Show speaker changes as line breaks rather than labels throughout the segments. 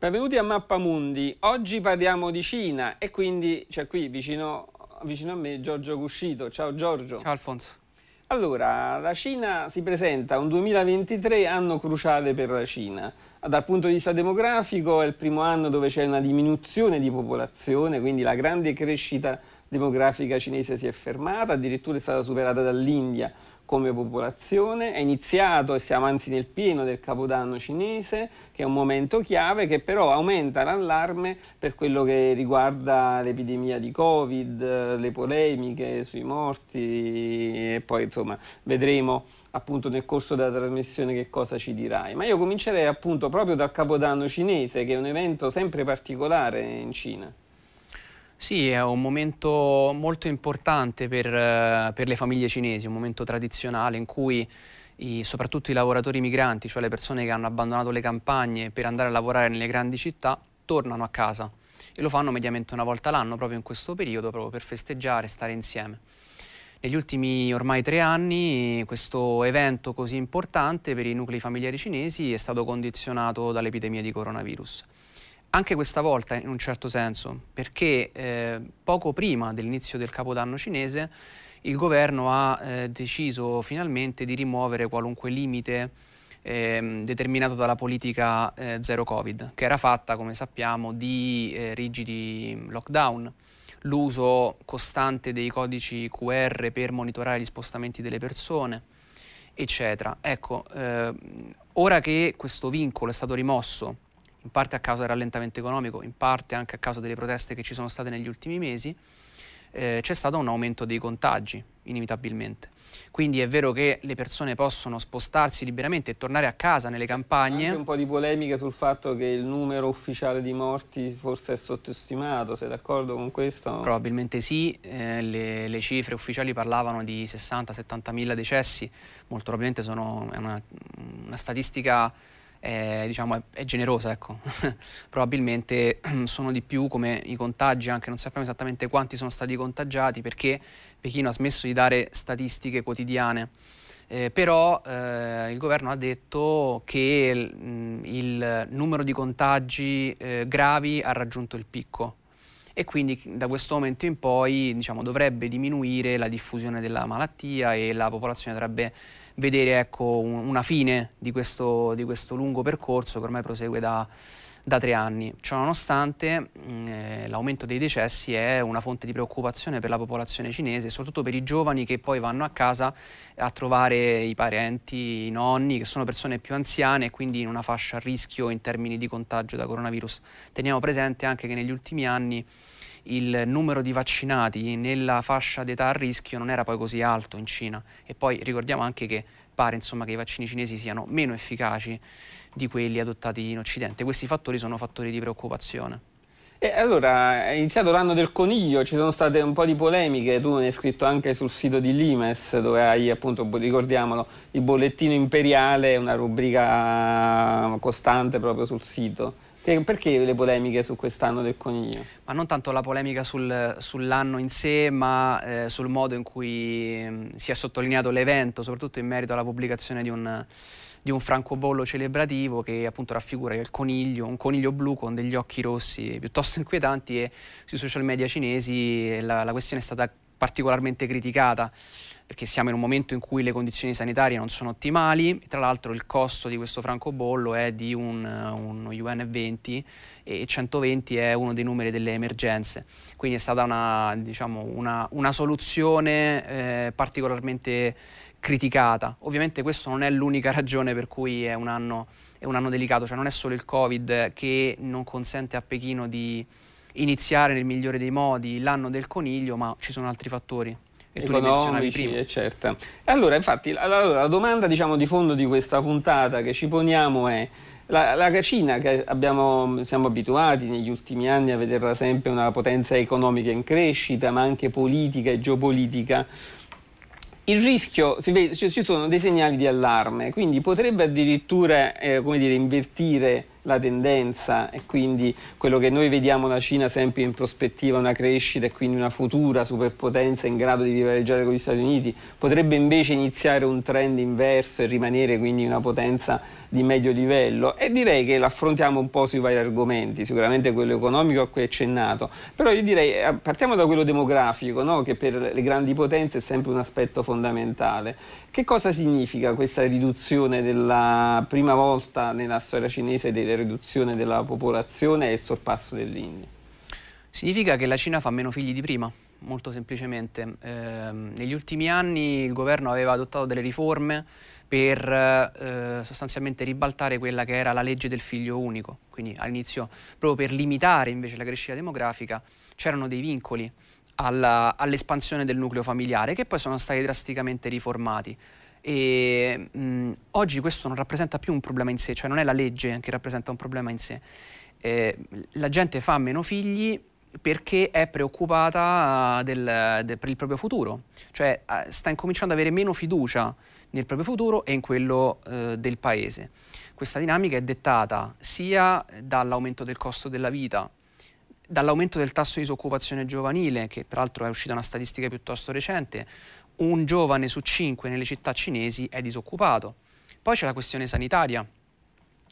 Benvenuti a Mappamundi. Oggi parliamo di Cina e quindi c'è qui vicino, vicino, a me Giorgio Cuscito. Ciao Giorgio.
Ciao Alfonso.
Allora, la Cina si presenta un 2023 anno cruciale per la Cina. Dal punto di vista demografico è il primo anno dove c'è una diminuzione di popolazione, quindi la grande crescita demografica cinese si è fermata, addirittura è stata superata dall'India come popolazione, è iniziato e siamo anzi nel pieno del Capodanno cinese, che è un momento chiave che però aumenta l'allarme per quello che riguarda l'epidemia di Covid, le polemiche sui morti e poi insomma vedremo appunto nel corso della trasmissione che cosa ci dirai. Ma io comincerei appunto proprio dal Capodanno cinese, che è un evento sempre particolare in Cina.
Sì, è un momento molto importante per, eh, per le famiglie cinesi, un momento tradizionale in cui i, soprattutto i lavoratori migranti, cioè le persone che hanno abbandonato le campagne per andare a lavorare nelle grandi città, tornano a casa e lo fanno mediamente una volta l'anno proprio in questo periodo, proprio per festeggiare stare insieme. Negli ultimi ormai tre anni questo evento così importante per i nuclei familiari cinesi è stato condizionato dall'epidemia di coronavirus. Anche questa volta in un certo senso, perché eh, poco prima dell'inizio del Capodanno cinese il governo ha eh, deciso finalmente di rimuovere qualunque limite eh, determinato dalla politica eh, zero Covid, che era fatta, come sappiamo, di eh, rigidi lockdown, l'uso costante dei codici QR per monitorare gli spostamenti delle persone, eccetera. Ecco, eh, ora che questo vincolo è stato rimosso in parte a causa del rallentamento economico, in parte anche a causa delle proteste che ci sono state negli ultimi mesi, eh, c'è stato un aumento dei contagi, inevitabilmente. Quindi è vero che le persone possono spostarsi liberamente e tornare a casa nelle campagne.
Anche un po' di polemiche sul fatto che il numero ufficiale di morti forse è sottostimato, sei d'accordo con questo?
Probabilmente sì, eh, le, le, cifre ufficiali parlavano di 60-70 mila decessi, molto probabilmente sono una, una statistica è, diciamo, è, è generosa, ecco. probabilmente sono di più come i contagi, anche non sappiamo esattamente quanti sono stati contagiati perché Pechino ha smesso di dare statistiche quotidiane. Eh, però eh, il governo ha detto che il, mm, il numero di contagi eh, gravi ha raggiunto il picco e quindi da questo momento in poi diciamo, dovrebbe diminuire la diffusione della malattia e la popolazione dovrebbe vedere ecco, un, una fine di questo, di questo, lungo percorso che ormai prosegue da, da tre anni. Ciononostante mm, eh, l'aumento dei decessi è una fonte di preoccupazione per la popolazione cinese, soprattutto per i giovani che poi vanno a casa a trovare i parenti, i nonni, che sono persone più anziane e quindi in una fascia a rischio in termini di contagio da coronavirus. Teniamo presente anche che negli ultimi anni il numero di vaccinati nella fascia d'età a rischio non era poi così alto in Cina e poi ricordiamo anche che pare insomma, che i vaccini cinesi siano meno efficaci di quelli adottati in Occidente. Questi fattori sono fattori di preoccupazione.
E allora, è iniziato l'anno del coniglio, ci sono state un po' di polemiche, tu ne hai scritto anche sul sito di Limes, dove hai appunto, ricordiamolo, il bollettino imperiale, una rubrica costante proprio sul sito. Perché le polemiche su quest'anno del coniglio?
Ma non tanto la polemica sul, sull'anno in sé, ma eh, sul modo in cui mh, mm, si è sottolineato l'evento, soprattutto in merito alla pubblicazione di un, di un francobollo celebrativo che appunto raffigura il coniglio, un coniglio blu con degli occhi rossi piuttosto inquietanti e sui social media cinesi la, la questione è stata particolarmente criticata perché siamo in un momento in cui le condizioni sanitarie non sono ottimali, tra l'altro il costo di questo francobollo è di un, uno yuan 20 e 120 è uno dei numeri delle emergenze, quindi è stata una, diciamo, una, una soluzione eh, particolarmente criticata. Ovviamente questo non è l'unica ragione per cui è un, anno, è un anno delicato, cioè non è solo il Covid che non consente a Pechino di iniziare nel migliore dei modi l'anno del coniglio, ma ci sono altri fattori
e tu li menzionavi prima. Certo. Allora, infatti, allora, la domanda diciamo, di fondo di questa puntata che ci poniamo è la, la Cina, che abbiamo, siamo abituati negli ultimi anni a vederla sempre una potenza economica in crescita, ma anche politica e geopolitica, il rischio, vede, cioè, ci sono dei segnali di allarme, quindi potrebbe addirittura eh, dire, invertire la tendenza e quindi quello che noi vediamo la Cina sempre in prospettiva, una crescita e quindi una futura superpotenza in grado di rivaleggiare con gli Stati Uniti, potrebbe invece iniziare un trend inverso e rimanere quindi una potenza di medio livello e direi che l'affrontiamo un po' sui vari argomenti, sicuramente quello economico a cui è accennato, però io direi eh, partiamo da quello demografico, no? che per le grandi potenze è sempre un aspetto fondamentale. Che cosa significa questa riduzione della prima volta nella storia cinese della riduzione della popolazione e il sorpasso dell'India?
Significa che la Cina fa meno figli di prima, molto semplicemente. Eh, negli ultimi anni il governo aveva adottato delle riforme per eh, sostanzialmente ribaltare quella che era la legge del figlio unico. Quindi all'inizio, proprio per limitare invece la crescita demografica, c'erano dei vincoli all'espansione del nucleo familiare che poi sono stati drasticamente riformati. E, mh, oggi questo non rappresenta più un problema in sé, cioè non è la legge che rappresenta un problema in sé. Eh, la gente fa meno figli perché è preoccupata del, del, per il proprio futuro, cioè eh, sta incominciando ad avere meno fiducia nel proprio futuro e in quello eh, del paese. Questa dinamica è dettata sia dall'aumento del costo della vita, dall'aumento del tasso di disoccupazione giovanile, che tra l'altro è uscita una statistica piuttosto recente, un giovane su cinque nelle città cinesi è disoccupato. Poi c'è la questione sanitaria.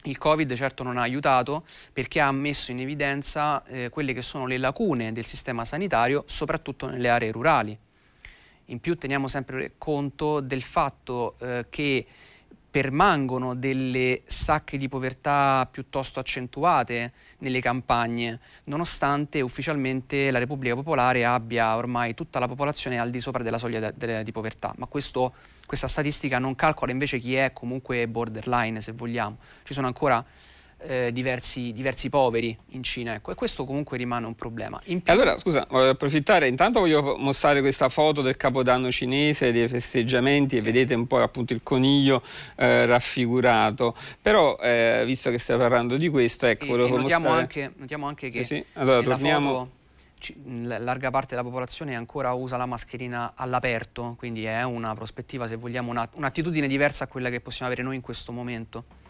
Il Covid certo non ha aiutato perché ha messo in evidenza eh, quelle che sono le lacune del sistema sanitario, soprattutto nelle aree rurali. In più teniamo sempre conto del fatto eh, che permangono delle sacche di povertà piuttosto accentuate nelle campagne, nonostante ufficialmente la Repubblica Popolare abbia ormai tutta la popolazione al di sopra della soglia di povertà. Ma questo, questa statistica non calcola invece chi è comunque borderline, se vogliamo. Ci sono ancora eh, diversi, diversi, poveri in Cina ecco, e questo comunque rimane un problema.
Più... Allora scusa, voglio approfittare, intanto voglio mostrare questa foto del capodanno cinese, dei festeggiamenti sì. e vedete un po' appunto il coniglio eh, raffigurato, però eh, visto che stiamo parlando di questo, ecco,
e, volevo e notiamo, anche, notiamo anche che sì, allora, torniamo... foto larga parte della popolazione ancora usa la mascherina all'aperto, quindi è una prospettiva, se vogliamo, un'attitudine diversa a quella che possiamo avere noi in questo momento.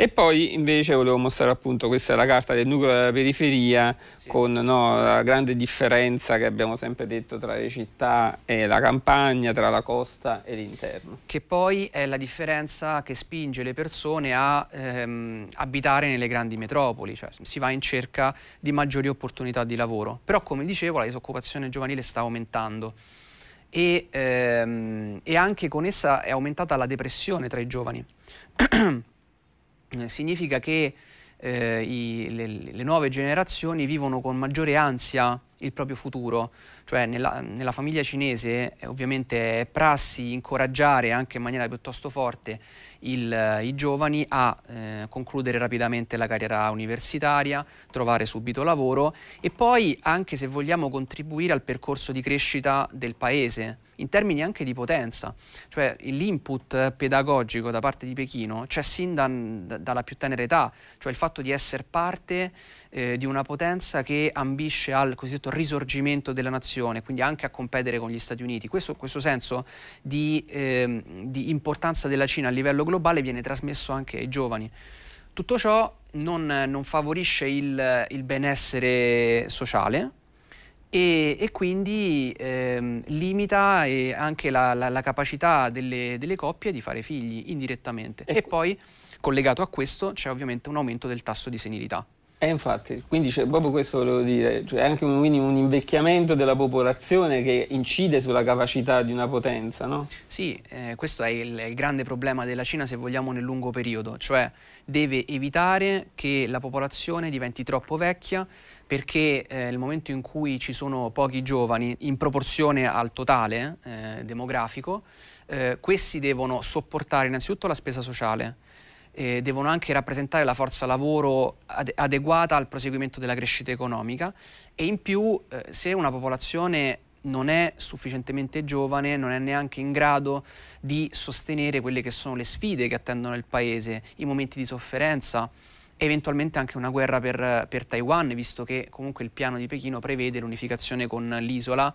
E poi invece volevo mostrare appunto, questa è la carta del nucleo della periferia sì. con no, la grande differenza che abbiamo sempre detto tra le città e la campagna, tra la costa e l'interno.
Che poi è la differenza che spinge le persone a ehm, abitare nelle grandi metropoli, cioè si va in cerca di maggiori opportunità di lavoro. Però come dicevo la disoccupazione giovanile sta aumentando. E, ehm, e anche con essa è aumentata la depressione tra i giovani. Eh, significa che eh, i, le, le, nuove generazioni vivono con maggiore ansia il proprio futuro, cioè nella, nella famiglia cinese eh, ovviamente è prassi incoraggiare anche in maniera piuttosto forte il, i giovani a eh, concludere rapidamente la carriera universitaria, trovare subito lavoro e poi anche se vogliamo contribuire al percorso di crescita del paese in termini anche di potenza, cioè l'input pedagogico da parte di Pechino c'è sin da, da, dalla più tenera età, cioè il fatto di essere parte eh, di una potenza che ambisce al cosiddetto risorgimento della nazione, quindi anche a competere con gli Stati Uniti. Questo, questo senso di, eh, di importanza della Cina a livello globale viene trasmesso anche ai giovani. Tutto ciò non, non favorisce il, il benessere sociale, e, e quindi ehm, limita eh, anche la, la, la capacità delle, delle, coppie di fare figli indirettamente. Ecco. E poi, collegato a questo, c'è ovviamente un aumento del tasso di senilità.
E eh, infatti, quindi c'è proprio questo volevo dire, cioè anche un, un, invecchiamento della popolazione che incide sulla capacità di una potenza, no?
Sì, eh, questo è il, il, grande problema della Cina se vogliamo nel lungo periodo, cioè deve evitare che la popolazione diventi troppo vecchia perché eh, nel momento in cui ci sono pochi giovani in proporzione al totale eh, demografico, eh, questi devono sopportare innanzitutto la spesa sociale, eh, devono anche rappresentare la forza lavoro ade adeguata al proseguimento della crescita economica. E in più eh, se una popolazione non è sufficientemente giovane, non è neanche in grado di sostenere quelle che sono le sfide che attendono il paese, i momenti di sofferenza, eventualmente anche una guerra per, per Taiwan, visto che comunque il piano di Pechino prevede l'unificazione con l'isola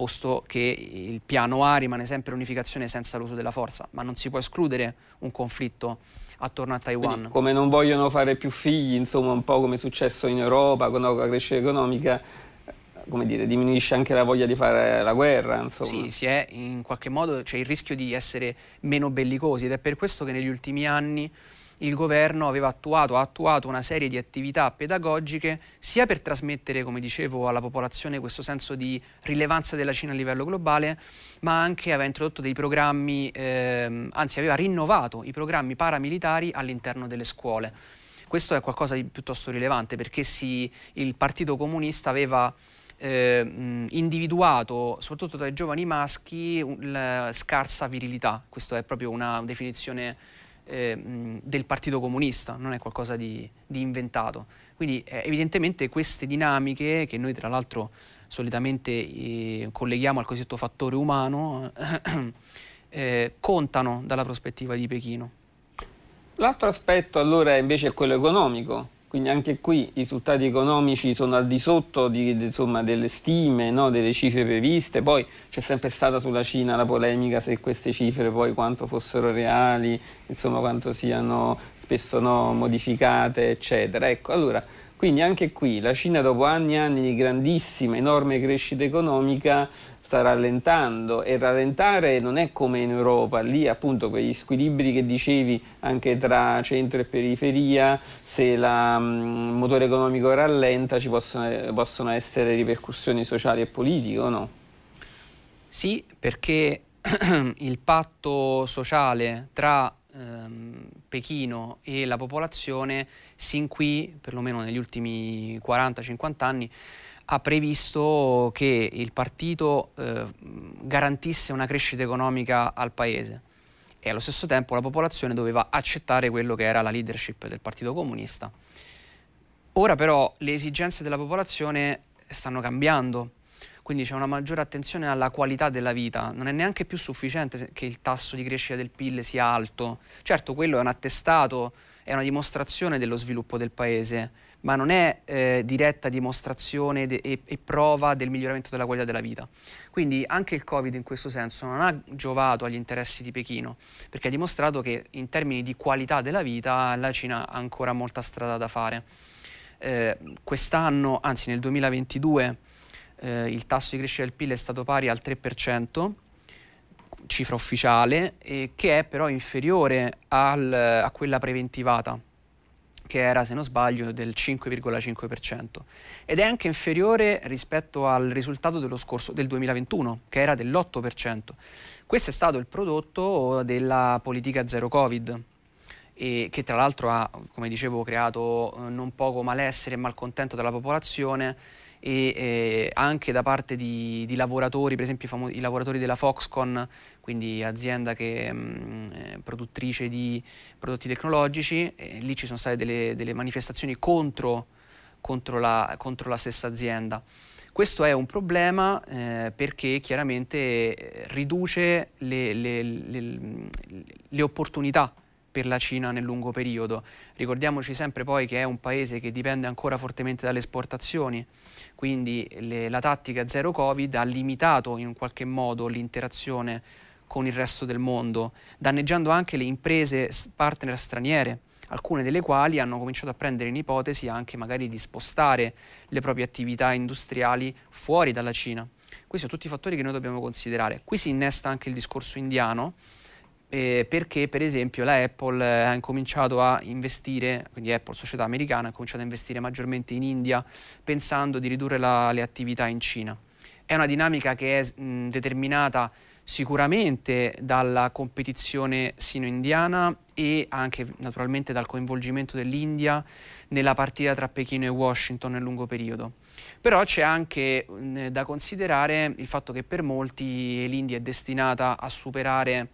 posto che il piano A rimane sempre l'unificazione senza l'uso della forza, ma non si può escludere un conflitto attorno a Taiwan.
Quindi, come non vogliono fare più figli, insomma un po' come è successo in Europa con la crescita economica, come dire, diminuisce anche la voglia di fare la guerra. Insomma.
Sì, si è in qualche modo, c'è il rischio di essere meno bellicosi ed è per questo che negli ultimi anni il governo aveva attuato, ha attuato una serie di attività pedagogiche sia per trasmettere, come dicevo, alla popolazione questo senso di rilevanza della Cina a livello globale, ma anche aveva introdotto dei programmi, ehm, anzi aveva rinnovato i programmi paramilitari all'interno delle scuole. Questo è qualcosa di piuttosto rilevante perché si, il Partito Comunista aveva eh, individuato, soprattutto tra i giovani maschi, la scarsa virilità. Questa è proprio una definizione eh, del Partito Comunista, non è qualcosa di, di inventato. Quindi eh, evidentemente queste dinamiche, che noi tra l'altro solitamente eh, colleghiamo al cosiddetto fattore umano, eh, contano dalla prospettiva di Pechino.
L'altro aspetto allora invece è quello economico quindi anche qui i risultati economici sono al di sotto di, insomma, delle stime, no? delle cifre previste, poi c'è sempre stata sulla Cina la polemica se queste cifre poi quanto fossero reali, insomma quanto siano spesso no, modificate, eccetera. Ecco, allora, quindi anche qui la Cina dopo anni e anni di grandissima, enorme crescita economica sta rallentando e rallentare non è come in Europa, lì appunto quegli squilibri che dicevi anche tra centro e periferia, se il mm, motore economico rallenta ci possono, possono essere ripercussioni sociali e politiche o no?
Sì, perché il patto sociale tra ehm, Pechino e la popolazione sin qui, perlomeno negli ultimi 40-50 anni, ha previsto che il partito eh, garantisse una crescita economica al paese. E allo stesso tempo la popolazione doveva accettare quello che era la leadership del Partito Comunista. Ora però le esigenze della popolazione stanno cambiando, quindi c'è una maggiore attenzione alla qualità della vita, non è neanche più sufficiente che il tasso di crescita del PIL sia alto, certo quello è un attestato, è una dimostrazione dello sviluppo del paese, ma non è eh, diretta dimostrazione de- e-, e, prova del miglioramento della qualità della vita. Quindi anche il Covid in questo senso non ha giovato agli interessi di Pechino, perché ha dimostrato che in termini di qualità della vita la Cina ha ancora molta strada da fare. Eh, quest'anno, anzi nel 2022, eh, il tasso di crescita del PIL è stato pari al 3%, cifra ufficiale, che è però inferiore al, a quella preventivata che era, se non sbaglio, del 5,5% ed è anche inferiore rispetto al risultato dello scorso, del 2021, che era dell'8%. Questo è stato il prodotto della politica zero Covid, che tra l'altro ha, come dicevo, creato eh, non poco malessere e malcontento della popolazione e eh, anche da parte di, di lavoratori, per esempio i, famo- i, lavoratori della Foxconn, quindi azienda che mh, è produttrice di prodotti tecnologici, lì ci sono state delle, delle manifestazioni contro, contro, la, contro, la, stessa azienda. Questo è un problema eh, perché chiaramente eh, riduce le, le, le opportunità per la Cina nel lungo periodo. Ricordiamoci sempre poi che è un paese che dipende ancora fortemente dalle esportazioni, quindi le, la tattica zero Covid ha limitato in qualche modo l'interazione con il resto del mondo, danneggiando anche le imprese partner straniere, alcune delle quali hanno cominciato a prendere in ipotesi anche magari di spostare le proprie attività industriali fuori dalla Cina. Questi sono tutti fattori che noi dobbiamo considerare. Qui si innesta anche il discorso indiano, eh, perché per esempio la Apple eh, ha incominciato a investire, quindi Apple, società americana, ha cominciato a investire maggiormente in India pensando di ridurre la, le attività in Cina. È una dinamica che è mh, determinata sicuramente dalla competizione sino-indiana e anche naturalmente dal coinvolgimento dell'India nella partita tra Pechino e Washington nel lungo periodo. Però c'è anche mh, da considerare il fatto che per molti l'India è destinata a superare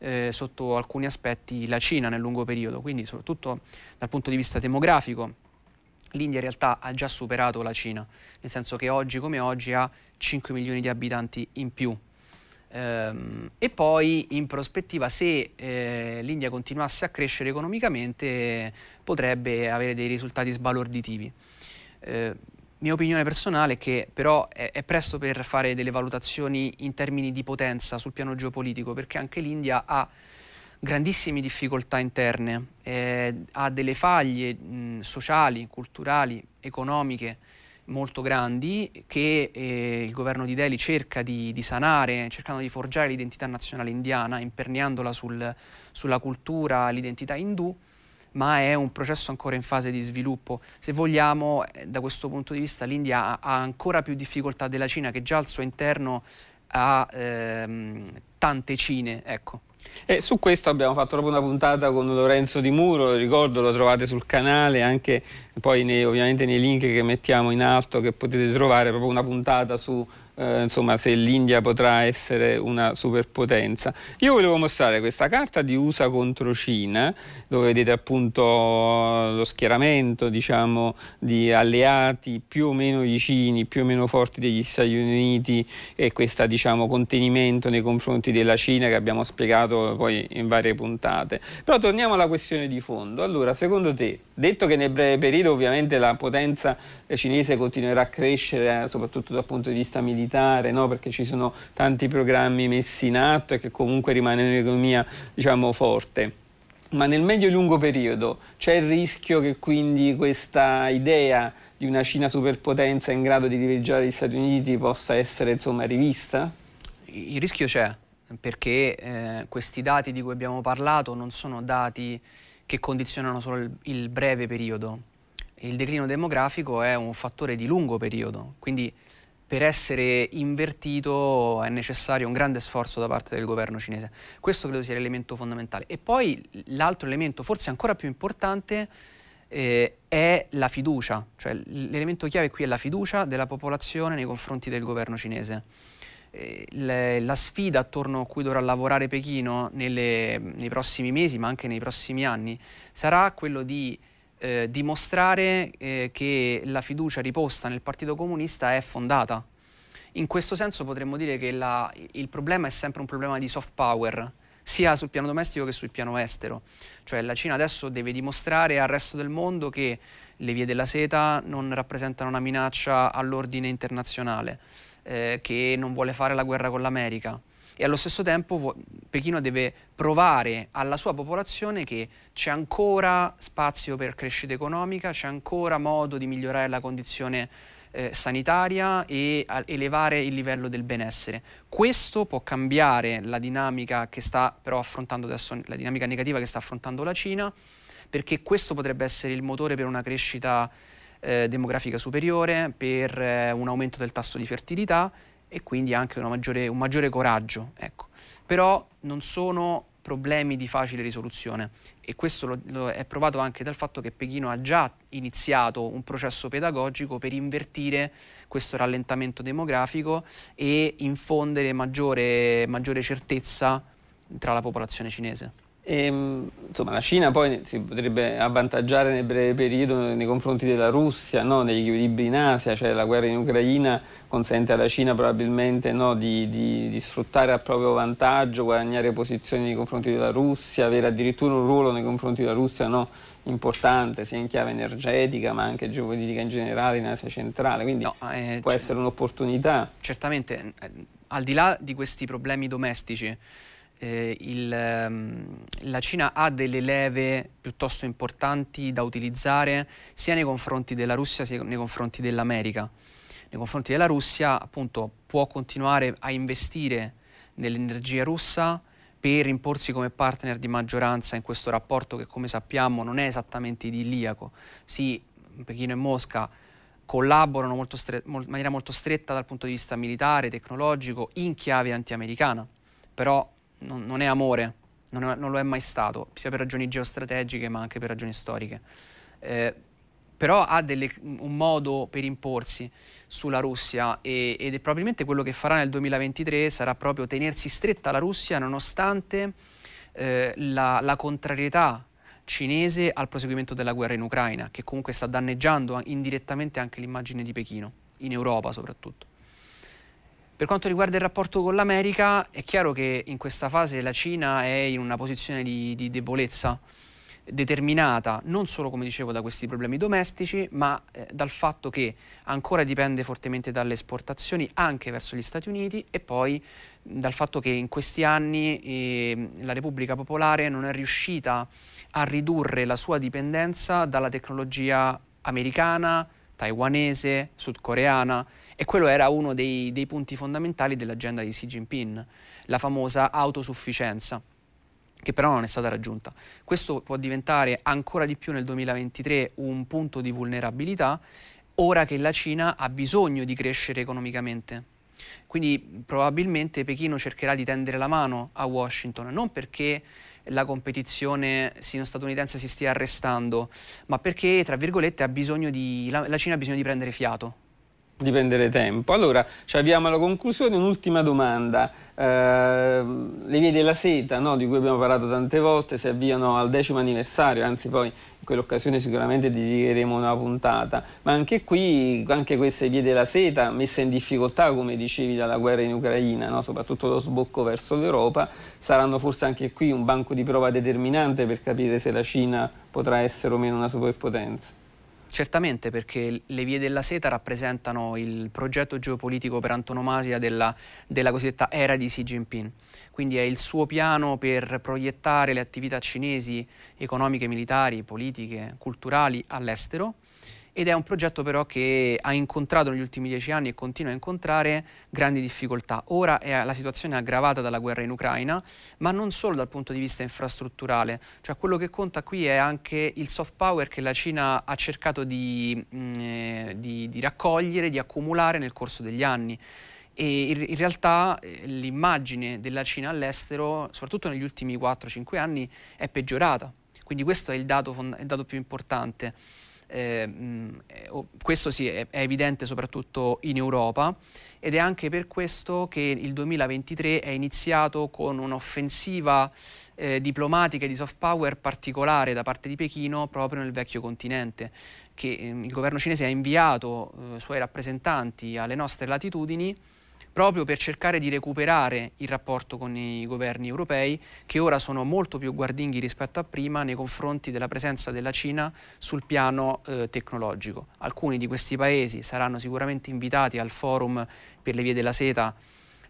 eh, sotto alcuni aspetti la Cina nel lungo periodo, quindi soprattutto dal punto di vista demografico l'India in realtà ha già superato la Cina, nel senso che oggi come oggi ha 5 milioni di abitanti in più. Ehm, e poi in prospettiva se eh, l'India continuasse a crescere economicamente potrebbe avere dei risultati sbalorditivi. Eh, mia opinione personale è che però è, è, presto per fare delle valutazioni in termini di potenza sul piano geopolitico, perché anche l'India ha grandissime difficoltà interne, eh, ha delle faglie mh, sociali, culturali, economiche molto grandi che eh, il governo di Delhi cerca di, di, sanare, cercando di forgiare l'identità nazionale indiana, imperniandola sul, sulla cultura, l'identità indù, ma è un processo ancora in fase di sviluppo. Se vogliamo, eh, da questo punto di vista, l'India ha, ancora più difficoltà della Cina, che già al suo interno ha ehm, tante Cine. Ecco.
E su questo abbiamo fatto proprio una puntata con Lorenzo Di Muro, ricordo lo trovate sul canale, anche poi nei, ovviamente nei link che mettiamo in alto che potete trovare proprio una puntata su eh, insomma, se l'India potrà essere una superpotenza. Io volevo mostrare questa carta di USA contro Cina, dove vedete appunto lo schieramento diciamo, di alleati più o meno vicini, più o meno forti degli Stati Uniti e questo diciamo, contenimento nei confronti della Cina che abbiamo spiegato poi in varie puntate. Però torniamo alla questione di fondo. Allora, secondo te, detto che nel breve periodo ovviamente la potenza cinese continuerà a crescere, eh, soprattutto dal punto di vista militare, militare, no? perché ci sono tanti programmi messi in atto e che comunque rimane un'economia diciamo, forte. Ma nel medio e lungo periodo c'è il rischio che quindi questa idea di una Cina superpotenza in grado di riveggiare gli Stati Uniti possa essere insomma, rivista?
Il rischio c'è, perché eh, questi dati di cui abbiamo parlato non sono dati che condizionano solo il, il breve periodo. Il declino demografico è un fattore di lungo periodo, quindi per essere invertito è necessario un grande sforzo da parte del governo cinese. Questo credo sia l'elemento fondamentale. E poi l'altro elemento, forse ancora più importante, eh, è la fiducia. Cioè l'elemento chiave qui è la fiducia della popolazione nei confronti del governo cinese. Eh, le, la sfida attorno a cui dovrà lavorare Pechino nelle, nei prossimi mesi, ma anche nei prossimi anni, sarà quello di eh, dimostrare eh, che la fiducia riposta nel Partito Comunista è fondata. In questo senso potremmo dire che la, il problema è sempre un problema di soft power, sia sul piano domestico che sul piano estero. Cioè la Cina adesso deve dimostrare al resto del mondo che le vie della seta non rappresentano una minaccia all'ordine internazionale, eh, che non vuole fare la guerra con l'America, e allo stesso tempo Pechino deve provare alla sua popolazione che c'è ancora spazio per crescita economica, c'è ancora modo di migliorare la condizione eh, sanitaria e elevare il livello del benessere. Questo può cambiare la dinamica che sta però affrontando adesso, la dinamica negativa che sta affrontando la Cina, perché questo potrebbe essere il motore per una crescita eh, demografica superiore, per eh, un aumento del tasso di fertilità e quindi anche maggiore, un maggiore coraggio. Ecco. Però non sono problemi di facile risoluzione e questo lo, lo è provato anche dal fatto che Pechino ha già iniziato un processo pedagogico per invertire questo rallentamento demografico e infondere maggiore, maggiore certezza tra la popolazione cinese.
E, ehm, insomma, la Cina poi si potrebbe avvantaggiare nel breve periodo nei confronti della Russia, no? negli equilibri in Asia, cioè la guerra in Ucraina consente alla Cina probabilmente no? di, di, di, sfruttare a proprio vantaggio, guadagnare posizioni nei confronti della Russia, avere addirittura un ruolo nei confronti della Russia no? importante sia in chiave energetica ma anche geopolitica in generale in Asia centrale, quindi eh, può essere un'opportunità.
Certamente, eh, al di là di questi problemi domestici, eh, il, ehm, la Cina ha delle leve piuttosto importanti da utilizzare sia nei confronti della Russia sia nei confronti dell'America. Nei confronti della Russia appunto può continuare a investire nell'energia russa per imporsi come partner di maggioranza in questo rapporto che come sappiamo non è esattamente idilliaco. Sì, Pechino e Mosca collaborano molto stre- in maniera molto stretta dal punto di vista militare, tecnologico, in chiave anti-americana, però non, non è amore, non, è, non, lo è mai stato, sia per ragioni geostrategiche ma anche per ragioni storiche. Eh, però ha delle, un modo per imporsi sulla Russia e, ed è probabilmente quello che farà nel 2023 sarà proprio tenersi stretta la Russia nonostante eh, la, la contrarietà cinese al proseguimento della guerra in Ucraina, che comunque sta danneggiando indirettamente anche l'immagine di Pechino, in Europa soprattutto. Per quanto riguarda il rapporto con l'America, è chiaro che in questa fase la Cina è in una posizione di, di debolezza determinata non solo, come dicevo, da questi problemi domestici, ma eh, dal fatto che ancora dipende fortemente dalle esportazioni anche verso gli Stati Uniti e poi dal fatto che in questi anni eh, la Repubblica Popolare non è riuscita a ridurre la sua dipendenza dalla tecnologia americana, taiwanese, sudcoreana e quello era uno dei, dei punti fondamentali dell'agenda di Xi Jinping, la famosa autosufficienza che però non è stata raggiunta. Questo può diventare ancora di più nel 2023 un punto di vulnerabilità, ora che la Cina ha bisogno di crescere economicamente. Quindi probabilmente Pechino cercherà di tendere la mano a Washington, non perché la competizione sino-statunitense si stia arrestando, ma perché, tra virgolette, la, la Cina ha bisogno di prendere fiato
di prendere tempo. Allora, ci avviamo alla conclusione, un'ultima domanda. Eh, le vie della seta, no, di cui abbiamo parlato tante volte, si avviano al decimo anniversario, anzi poi in quell'occasione sicuramente dedicheremo una puntata, ma anche qui, anche queste vie della seta messe in difficoltà, come dicevi, dalla guerra in Ucraina, no, soprattutto lo sbocco verso l'Europa, saranno forse anche qui un banco di prova determinante per capire se la Cina potrà essere o meno una superpotenza.
Certamente perché le vie della seta rappresentano il progetto geopolitico per antonomasia della, della, cosiddetta era di Xi Jinping. Quindi è il suo piano per proiettare le attività cinesi economiche, militari, politiche, culturali all'estero ed è un progetto però che ha incontrato negli ultimi dieci anni e continua a incontrare grandi difficoltà. Ora è, la situazione è aggravata dalla guerra in Ucraina, ma non solo dal punto di vista infrastrutturale, cioè quello che conta qui è anche il soft power che la Cina ha cercato di, mh, mm, eh, di, di raccogliere, di accumulare nel corso degli anni e in realtà eh, l'immagine della Cina all'estero, soprattutto negli ultimi 4-5 anni, è peggiorata. Quindi questo è il dato, il dato più importante. Eh, questo sì, è, è, evidente soprattutto in Europa ed è anche per questo che il 2023 è iniziato con un'offensiva eh, diplomatica e di soft power particolare da parte di Pechino proprio nel vecchio continente, che eh, il governo cinese ha inviato eh, suoi rappresentanti alle nostre latitudini proprio per cercare di recuperare il rapporto con i governi europei che ora sono molto più guardinghi rispetto a prima nei confronti della presenza della Cina sul piano eh, tecnologico. Alcuni di questi paesi saranno sicuramente invitati al forum per le vie della seta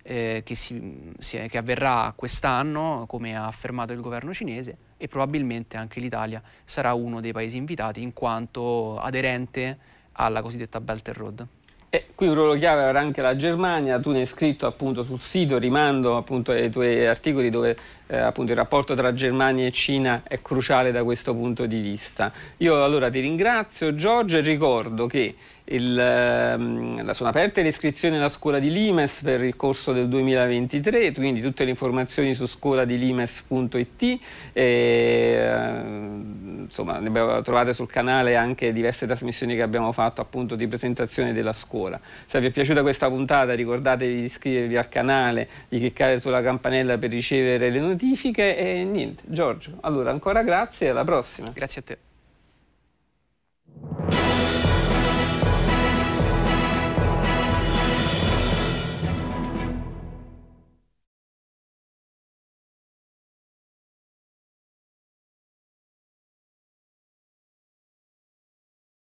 eh, che, si, si, che avverrà quest'anno, come ha affermato il governo cinese, e probabilmente anche l'Italia sarà uno dei paesi invitati in quanto aderente alla cosiddetta Belt and Road.
E qui un ruolo chiave avrà anche la Germania, tu ne hai scritto appunto sul sito, rimando appunto ai tuoi articoli dove eh, appunto il rapporto tra Germania e Cina è cruciale da questo punto di vista. Io allora ti ringrazio Giorgio e ricordo che il, ehm, sono aperte le iscrizioni alla scuola di Limes per il corso del 2023, quindi tutte le informazioni su scoladilimes.it e, insomma, ne trovate sul canale anche diverse trasmissioni che abbiamo fatto appunto di presentazione della scuola. Se vi è piaciuta questa puntata ricordatevi di iscrivervi al canale, di cliccare sulla campanella per ricevere le notifiche e niente, Giorgio, allora ancora grazie e alla prossima.
Grazie a te.